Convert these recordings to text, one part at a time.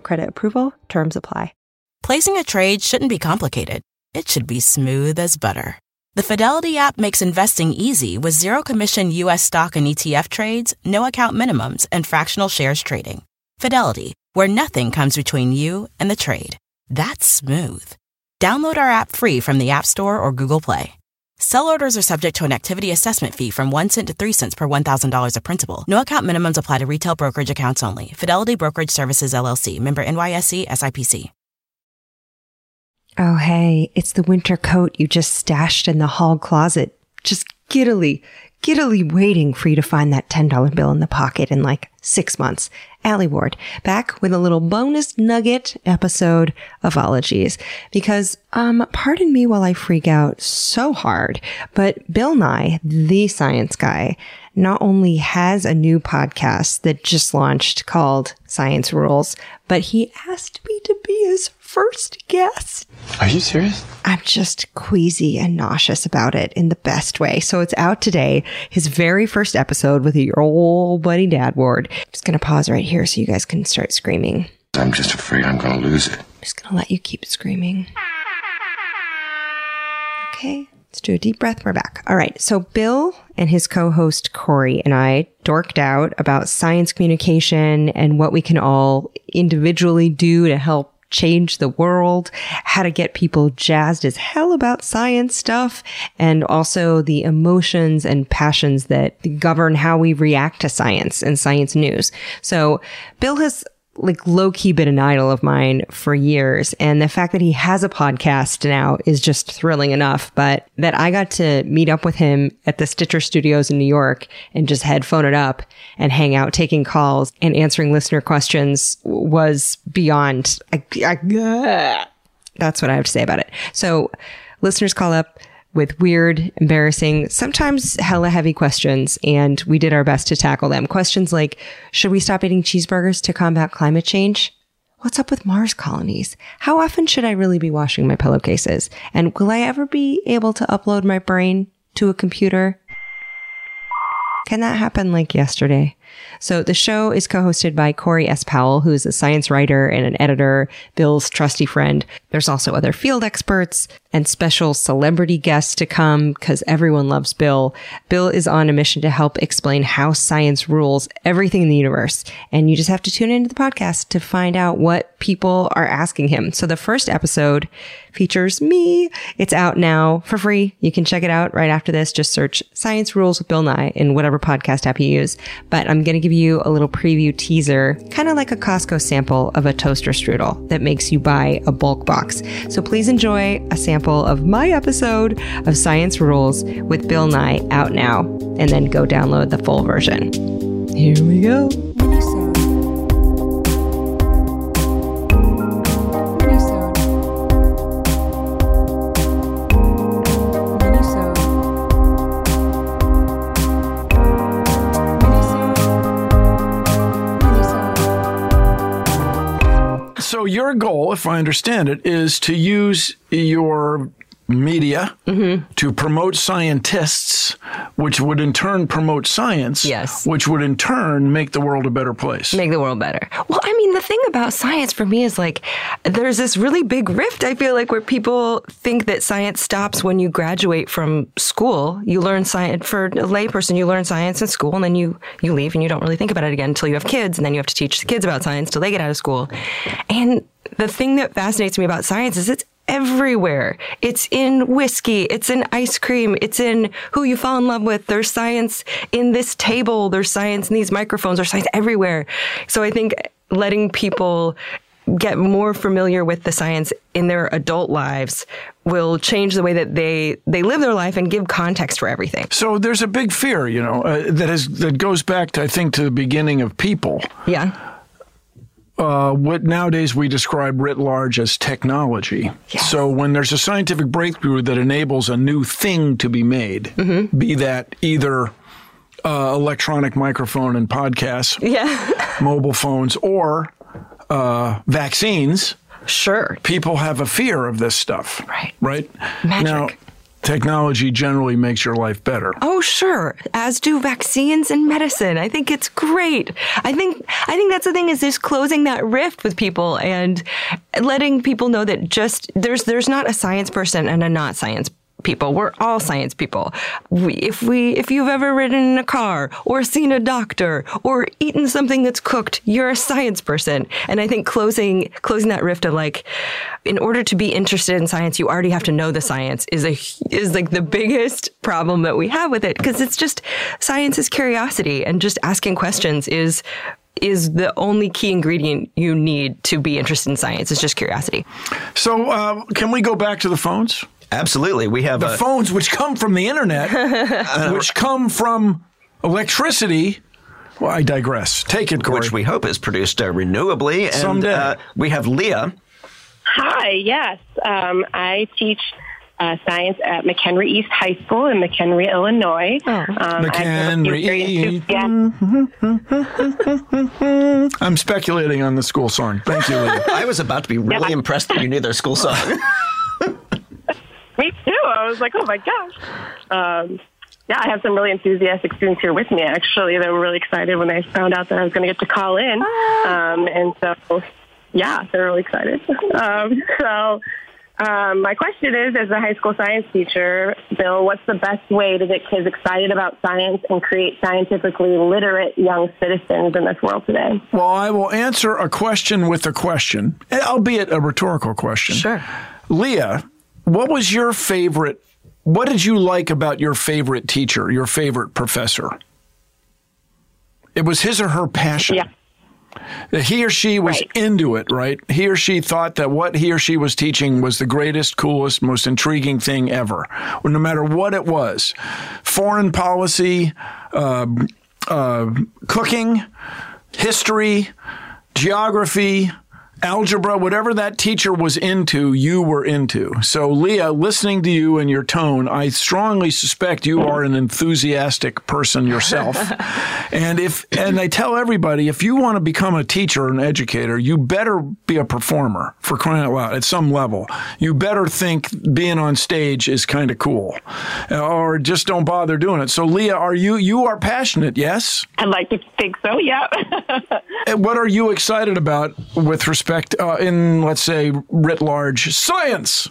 credit approval, terms apply. Placing a trade shouldn't be complicated. It should be smooth as butter. The Fidelity app makes investing easy with zero commission U.S. stock and ETF trades, no account minimums, and fractional shares trading. Fidelity, where nothing comes between you and the trade. That's smooth. Download our app free from the App Store or Google Play. Sell orders are subject to an activity assessment fee from 1 cent to 3 cents per $1,000 of principal. No account minimums apply to retail brokerage accounts only. Fidelity Brokerage Services LLC, member NYSE SIPC. Oh, hey, it's the winter coat you just stashed in the hall closet, just giddily, giddily waiting for you to find that $10 bill in the pocket in like six months. Alie Ward, back with a little bonus nugget episode of Ologies. Because, um, pardon me while I freak out so hard, but Bill Nye, the science guy, not only has a new podcast that just launched called Science Rules, but he asked me to be his first guest. Are you serious? I'm just queasy and nauseous about it in the best way. So it's out today, his very first episode with your old buddy Dad Ward. Just gonna pause right here so you guys can start screaming. I'm just afraid I'm gonna lose it. I'm just gonna let you keep screaming. Okay, let's do a deep breath. We're back. All right. So Bill and his co-host Corey and I dorked out about science communication and what we can all individually do to help change the world, how to get people jazzed as hell about science stuff, and also the emotions and passions that govern how we react to science and science news. So Bill has like low key been an idol of mine for years. And the fact that he has a podcast now is just thrilling enough. But that I got to meet up with him at the Stitcher studios in New York and just headphone it up and hang out taking calls and answering listener questions was beyond. I, I, that's what I have to say about it. So listeners call up with weird, embarrassing, sometimes hella heavy questions, and we did our best to tackle them. Questions like, should we stop eating cheeseburgers to combat climate change? What's up with Mars colonies? How often should I really be washing my pillowcases? And will I ever be able to upload my brain to a computer? Can that happen like yesterday? So the show is co-hosted by Corey S. Powell, who's a science writer and an editor, Bill's trusty friend. There's also other field experts and special celebrity guests to come because everyone loves Bill. Bill is on a mission to help explain how science rules everything in the universe. And you just have to tune into the podcast to find out what people are asking him. So the first episode features me. It's out now for free. You can check it out right after this. Just search Science Rules with Bill Nye in whatever podcast app you use. But I'm going to give you a little preview teaser, kind of like a Costco sample of a toaster strudel that makes you buy a bulk box. So please enjoy a sample of my episode of Science Rules with Bill Nye out now, and then go download the full version. Here we go. Your goal, if I understand it, is to use your media Mm-hmm. to promote scientists, which would in turn promote science, Yes. which would in turn make the world a better place. make the world better. Well, I mean, the thing about science for me is like there's this really big rift, I feel like, where people think that science stops when you graduate from school. You learn science for a layperson, you learn science in school and then you, you leave and you don't really think about it again until you have kids and then you have to teach the kids about science till they get out of school. And the thing that fascinates me about science is it's everywhere. It's in whiskey. It's in ice cream. It's in who you fall in love with. There's science in this table. There's science in these microphones. There's science everywhere. So I think letting people get more familiar with the science in their adult lives will change the way that they they live their life and give context for everything. So there's a big fear, you know, uh, that that goes back to I think to the beginning of people. Yeah. Uh, what nowadays we describe writ large as technology. So when there's a scientific breakthrough that enables a new thing to be made, be that either uh, electronic microphone and podcasts, Yeah. mobile phones, or uh, vaccines, Sure. people have a fear of this stuff. Right. Right. Magic. Now, technology generally makes your life better. Oh, sure. As do vaccines and medicine. I think it's great. I think I think that's the thing is just closing that rift with people and letting people know that just there's there's not a science person and a not science people. We're all science people. We, if we if you've ever ridden in a car or seen a doctor or eaten something that's cooked, you're a science person. And I think closing closing that rift of like in order to be interested in science, you already have to know the science is a is like the biggest problem that we have with it because it's just science is curiosity and just asking questions is is the only key ingredient you need to be interested in science. It's just curiosity. So, uh, can we go back to the phones? Absolutely. We have The a, phones, which come from the internet, which come from electricity. Well, I digress. Take it, Corey. which we hope is produced uh, renewably. And Someday. Uh, we have Leah. Hi, yes. Um, I teach uh, science at McHenry East High School in McHenry, Illinois. Um, I've been McHenry very East. enthusiastic- I'm speculating on the school song. Thank you, Leah. I was about to be really impressed that you knew their school song. Me too. I was like, oh my gosh. Um, yeah, I have some really enthusiastic students here with me. Actually, they were really excited when they found out that I was going to get to call in, um, and so yeah, they're really excited. Um, so. Um, my question is, as a high school science teacher, Bill, what's the best way to get kids excited about science and create scientifically literate young citizens in this world today? Well, I will answer a question with a question, albeit a rhetorical question. Sure. Leah, what was your favorite? What did you like about your favorite teacher, your favorite professor? It was his or her passion. Yeah. He or she was Right. into it, right? He or she thought that what he or she was teaching was the greatest, coolest, most intriguing thing ever, no matter what it was. Foreign policy, uh, uh, cooking, history, geography, algebra, whatever that teacher was into, you were into. So, Leah, listening to you and your tone, I strongly suspect you are an enthusiastic person yourself. and if and I tell everybody, if you want to become a teacher or an educator, you better be a performer for crying out loud at some level. You better think being on stage is kind of cool, or just don't bother doing it. So, Leah, are you you are passionate? Yes. I'd like to think so, yeah. And what are you excited about with respect uh, in, let's say, writ large science?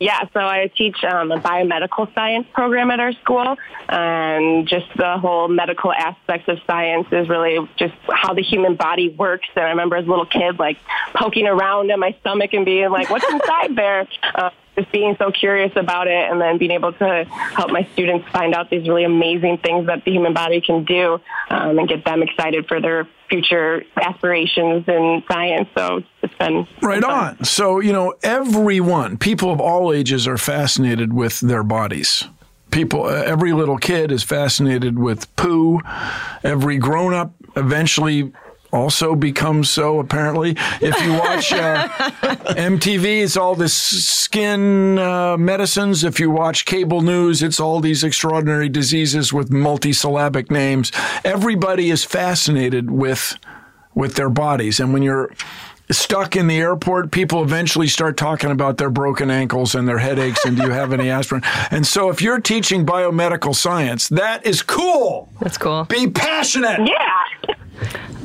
Yeah, so I teach um, a biomedical science program at our school, and just the whole medical aspects of science is really just how the human body works. And I remember as a little kid, like poking around in my stomach and being like, "What's inside there?" Uh, just being so curious about it, and then being able to help my students find out these really amazing things that the human body can do, um, and get them excited for their future aspirations in science. So it's been Right fun. on. So, you know, everyone, people of all ages are fascinated with their bodies. People, every little kid is fascinated with poo. Every grown up eventually also becomes so, apparently. If you watch uh, MTV, it's all this skin uh, medicines. If you watch cable news, it's all these extraordinary diseases with multisyllabic names. Everybody is fascinated with with their bodies. And when you're stuck in the airport, people eventually start talking about their broken ankles and their headaches and do you have any aspirin? And so if you're teaching biomedical science, that is cool. That's cool. Be passionate. Yeah.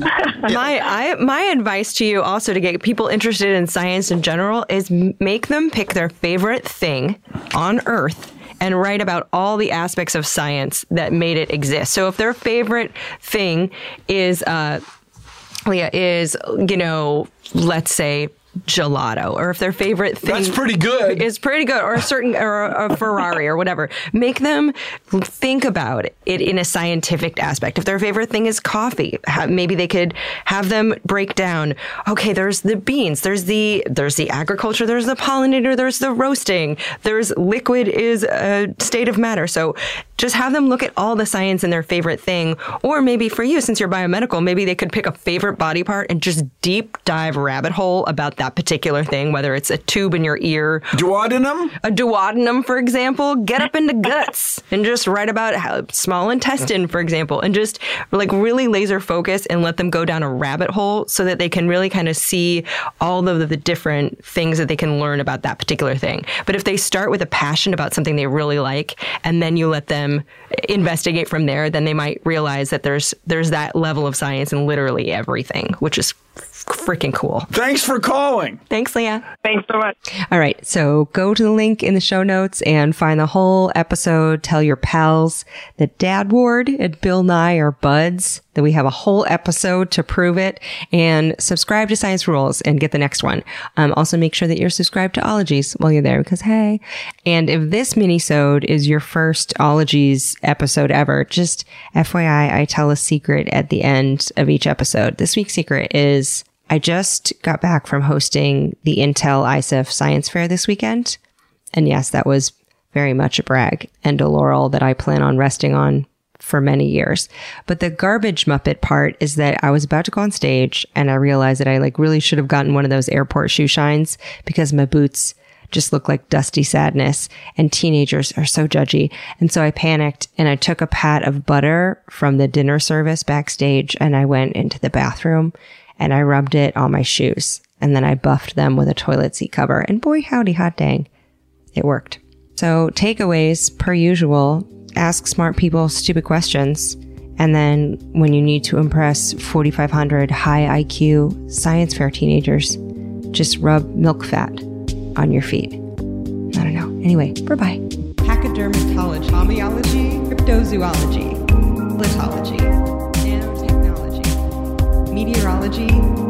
my I, my advice to you also to get people interested in science in general is make them pick their favorite thing on earth and write about all the aspects of science that made it exist. So if their favorite thing is uh Leah is you know, let's say gelato or if their favorite thing That's pretty good. is pretty good or a certain or a Ferrari or whatever make them think about it in a scientific aspect if their favorite thing is coffee maybe they could have them break down okay there's the beans there's the there's the agriculture there's the pollinator there's the roasting there's liquid is a state of matter so Just have them look at all the science in their favorite thing. Or maybe for you, since you're biomedical, maybe they could pick a favorite body part and just deep dive rabbit hole about that particular thing, whether it's a tube in your ear, Duodenum? a duodenum, for example, get up into guts and just write about how small intestine, for example, and just like really laser focus and let them go down a rabbit hole so that they can really kind of see all of the different things that they can learn about that particular thing. But if they start with a passion about something they really like and then you let them investigate from there, then they might realize that there's there's that level of science in literally everything, which is freaking cool. Thanks for calling. Thanks, Leah. Thanks so much. All right. So go to the link in the show notes and find the whole episode. Tell your pals that Dad Ward and Bill Nye are buds, that we have a whole episode to prove it and subscribe to Science Rules and get the next one. Um, also make sure that you're subscribed to Ologies while you're there because hey, and if this mini-sode is your first Ologies episode ever, just FYI, I tell a secret at the end of each episode. This week's secret is I just got back from hosting the Intel ISEF Science Fair this weekend. And yes, that was very much a brag and a laurel that I plan on resting on for many years. But the garbage Muppet part is that I was about to go on stage and I realized that I like really should have gotten one of those airport shoe shines because my boots just look like dusty sadness and teenagers are so judgy. And so I panicked and I took a pat of butter from the dinner service backstage and I went into the bathroom and I rubbed it on my shoes. And then I buffed them with a toilet seat cover. And boy, howdy, hot dang, it worked. So, takeaways per usual ask smart people stupid questions. And then, when you need to impress 4,500 high IQ science fair teenagers, just rub milk fat on your feet. I don't know. Anyway, bye bye. Pachydermatology, homeology, cryptozoology, litology, nanotechnology, meteorology,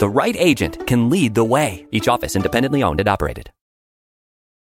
The right agent can lead the way. Each office independently owned and operated.